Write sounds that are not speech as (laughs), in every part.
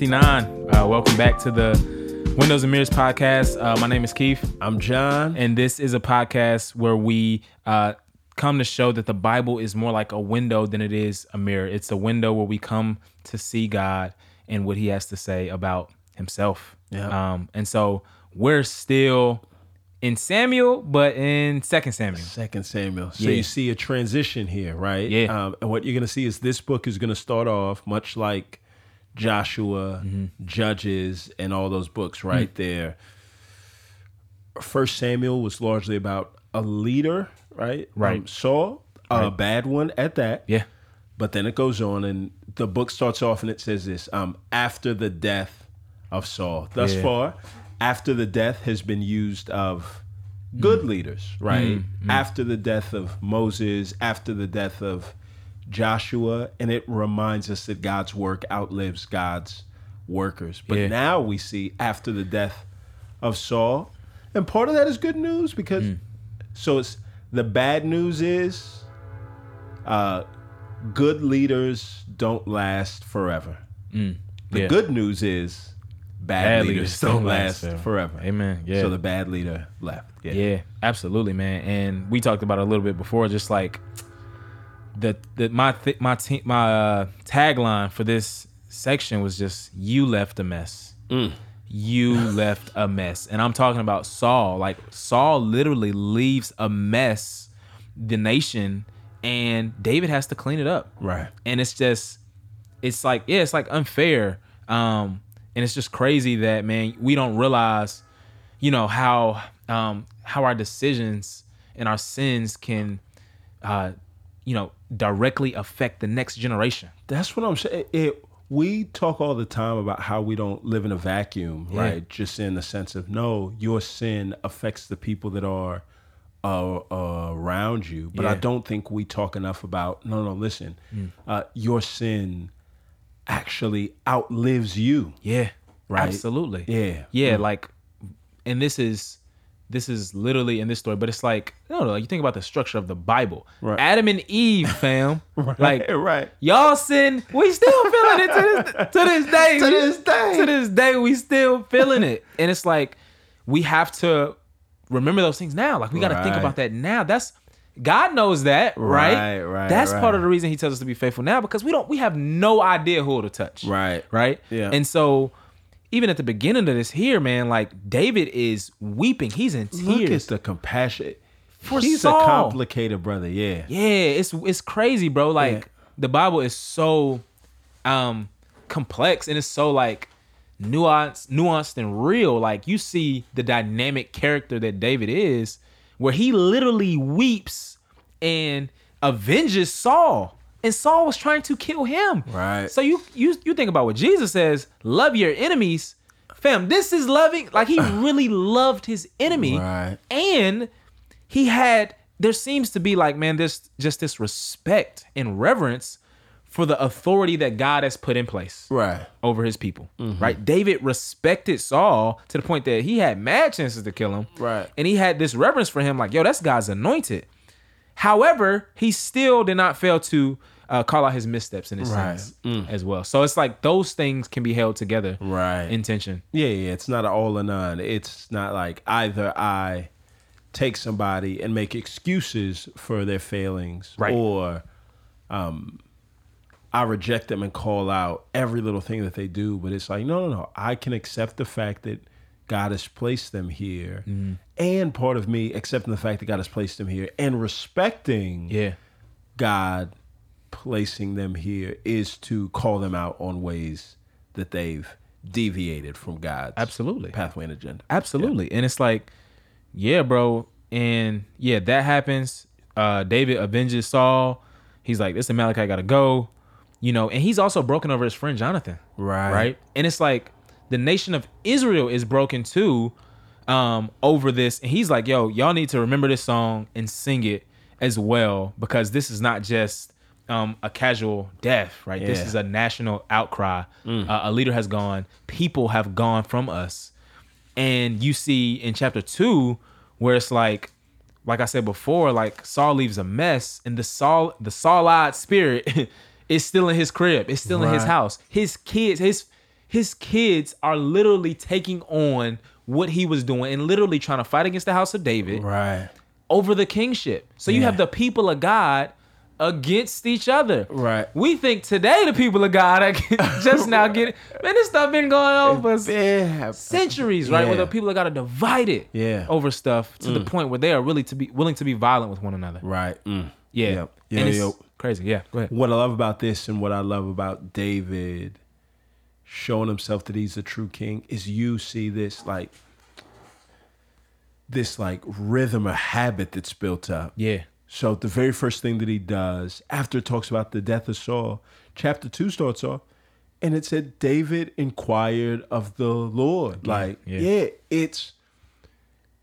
69. Uh, welcome back to the Windows and Mirrors podcast. Uh, my name is Keith, I'm John. and this is a podcast where we uh, come to show that the Bible is more like a window than it is a mirror. It's a window where we come to see God and what He has to say about Himself. Yeah. Um, and so we're still in Samuel, but in Second Samuel. Second Samuel. So Yeah. you see a transition here, right? Yeah. Um, and what you're going to see is this book is going to start off much like Joshua, Mm-hmm. Judges, and all those books right Mm. there. First Samuel was largely about a leader, right? Right. Um, Saul, a bad one at that. Yeah. But then it goes on, and the book starts off, and it says this: um, after the death of Saul. Thus Yeah. far, after the death has been used of Mm. good leaders, right? After the death of Moses, after the death of Joshua, and it reminds us that God's work outlives God's workers. But Yeah. now we see after the death of Saul, and part of that is good news because Mm. so it's the bad news is uh, good leaders don't last forever. The Mm. Yeah. good news is bad, leaders, don't last forever. Amen. Yeah. So the bad leader left. Yeah. Yeah, absolutely, man. And we talked about it a little bit before, just like the the my th- my te- my uh, tagline for this section was just "You left a mess." You (laughs) left a mess, and I'm talking about Saul. Like Saul literally leaves a mess, the nation, and David has to clean it up Right. and it's just it's like yeah it's like unfair um and it's just crazy that man we don't realize you know how um how our decisions and our sins can uh you know directly affect the next generation That's what I'm saying. It, we talk all the time about how we don't live in a vacuum, Yeah. right? Just in the sense of no, your sin affects the people that are uh, uh, around you. But I Yeah. Mm. don't think we talk enough about no, no. Listen, uh, your sin actually outlives you. yeah Right. absolutely Yeah. yeah like and this is this is literally in this story but it's like no no like you think about the structure of the bible Right. adam and eve fam (laughs) like right. Y'all sin, we still feeling it to this (laughs) to this day. To this day. To this day, we still feeling it. And it's like we have to remember those things now. Like we gotta think about that now. That's God knows that, right? Right, right, That's right. part of the reason he tells us to be faithful now because we don't we have no idea who to touch. Right. Right? Yeah. And so even at the beginning of this here, man, like David is weeping. He's in tears. Look at the compassion. For He's Saul. a complicated brother. Yeah. Yeah, it's it's crazy, bro. Like Yeah. the Bible is so um complex and it's so like nuanced, nuanced and real. Like you see the dynamic character that David is, where he literally weeps and avenges Saul. And Saul was trying to kill him. Right. So you you you think about what Jesus says, love your enemies. Fam, this is loving. Like he (laughs) really loved his enemy. Right. And he had there seems to be like man there's just this respect and reverence for the authority that god has put in place Right. over his people mm-hmm. right david respected saul to the point that he had mad chances to kill him Right. and he had this reverence for him like yo that's god's anointed however he still did not fail to uh, call out his missteps and his Right. sins as well so it's like those things can be held together Right. Intention. Yeah, yeah, it's not an all or none. It's not like either I take somebody and make excuses for their failings, Right. or um, I reject them and call out every little thing that they do. But it's like, no, no, no. I can accept the fact that God has placed them here, Mm-hmm. And part of me accepting the fact that God has placed them here and respecting yeah God placing them here is to call them out on ways that they've deviated from God's Absolutely. pathway and agenda. Absolutely. And it's like, yeah, bro. And yeah, that happens. Uh David avenges Saul. He's like, this Amalekite gotta go. You know, and he's also broken over his friend Jonathan. Right. Right. And it's like the nation of Israel is broken too um over this. And he's like, yo, y'all need to remember this song and sing it as well, because this is not just um, a casual death, right? This is a national outcry. Uh, a leader has gone. People have gone from us and you see in chapter two where it's like like i said before like saul leaves a mess and the saul the saul-eyed spirit (laughs) is still in his crib it's still in his house his kids his his kids are literally taking on what he was doing and literally trying to fight against the house of David Right. over over the kingship. So you Yeah. have the people of God against each other. Right. We think today the people of God are (laughs) just now (laughs) getting man, this stuff been going on for Yeah. centuries, right? Where the people of God are divided Yeah. over stuff to the point where they are really to be willing to be violent with one another. Right. Mm. Yeah. Yep. Yo, and it's yo. crazy. Yeah. Go ahead. What I love about this and what I love about David showing himself that he's a true king is you see this like this like rhythm or habit that's built up. Yeah. So the very first thing that he does after it talks about the death of Saul, chapter two starts off, and it said David inquired of the Lord. like, yeah. yeah, it's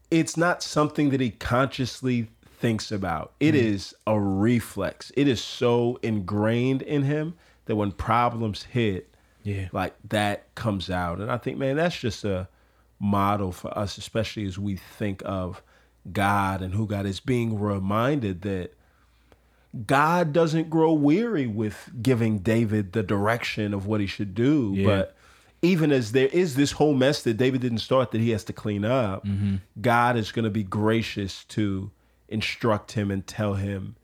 it's not something that he consciously thinks about. It mm. is a reflex. It is so ingrained in him that when problems hit, Yeah. like that comes out. And I think, man, that's just a model for us, especially as we think of God and who God is, being reminded that God doesn't grow weary with giving David the direction of what he should do. Yeah. But even as there is this whole mess that David didn't start that he has to clean up, mm-hmm. God is going to be gracious to instruct him and tell him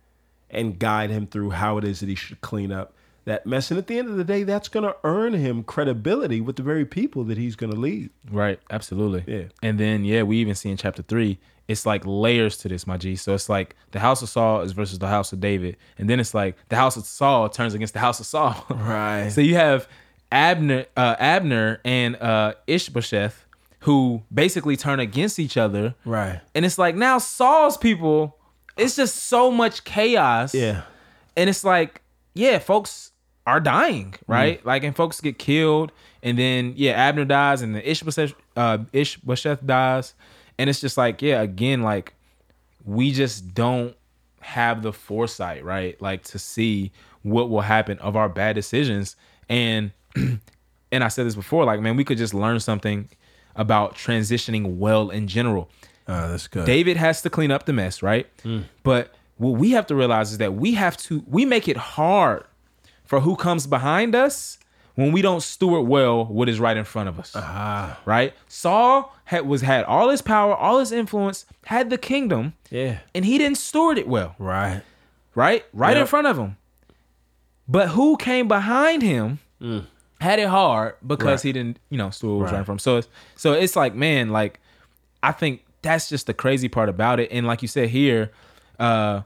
and guide him through how it is that he should clean up that mess. And at the end of the day, that's going to earn him credibility with the very people that he's going to lead. Right. Absolutely. Yeah. And then yeah, we even see in chapter three, it's like layers to this, my G. So it's like the house of Saul is versus the house of David, and then it's like the house of Saul turns against the house of Saul. Right. (laughs) so you have Abner, uh, Abner and uh, Ishbosheth, who basically turn against each other. Right. And it's like now Saul's people, it's just so much chaos. Yeah. And it's like, yeah, folks are dying, right? Like, and folks get killed, and then yeah, Abner dies, and the Ishbosheth, uh, Ishbosheth dies, and it's just like, yeah, again, like we just don't have the foresight, right? Like to see what will happen of our bad decisions, and (clears throat) and I said this before, like man, we could just learn something about transitioning well in general. Uh, that's good. David has to clean up the mess, right? But what we have to realize is that we have to we make it hard for who comes behind us when we don't steward well what is right in front of us. ah. Right? Saul had was had all his power, all his influence, had the kingdom, Yeah. and he didn't steward it well. Right. Right? Right in front of him. But who came behind him had it hard because Right. he didn't, you know, steward what was right Right. in front of him. So it's so it's like, man, like I think that's just the crazy part about it. And like you said here, uh,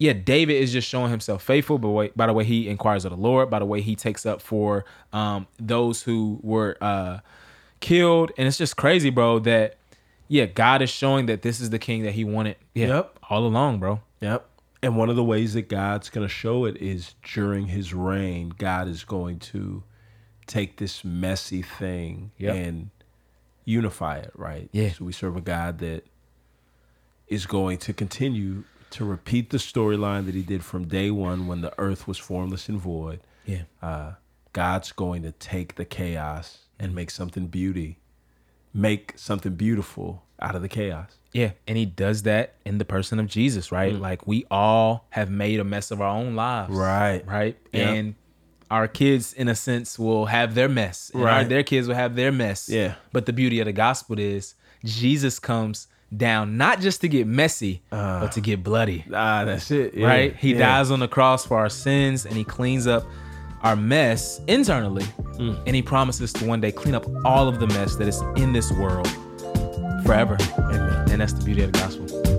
yeah, David is just showing himself faithful, but way, by the way he inquires of the Lord, by the way he takes up for um, those who were uh, killed, and it's just crazy, bro. That yeah, God is showing that this is the king that He wanted. Yeah, Yep. all along, bro. Yep. And one of the ways that God's going to show it is during his reign, God is going to take this messy thing Yep. and unify it, right? Yeah. So we serve a God that is going to continue to repeat the storyline that he did from day one when the earth was formless and void. Yeah, Uh, God's going to take the chaos and make something beauty, make something beautiful out of the chaos. yeah, and He does that in the person of Jesus, right? Like we all have made a mess of our own lives, Right. Right, Yep. and our kids, in a sense, will have their mess, and our- Right. their kids will have their mess. Yeah. But the beauty of the gospel is Jesus comes down not just to get messy, but to get bloody. Ah, that's it. yeah, right? He yeah. dies on the cross for our sins and he cleans up our mess internally. Mm. And he promises to one day clean up all of the mess that is in this world forever. Amen. And that's the beauty of the gospel.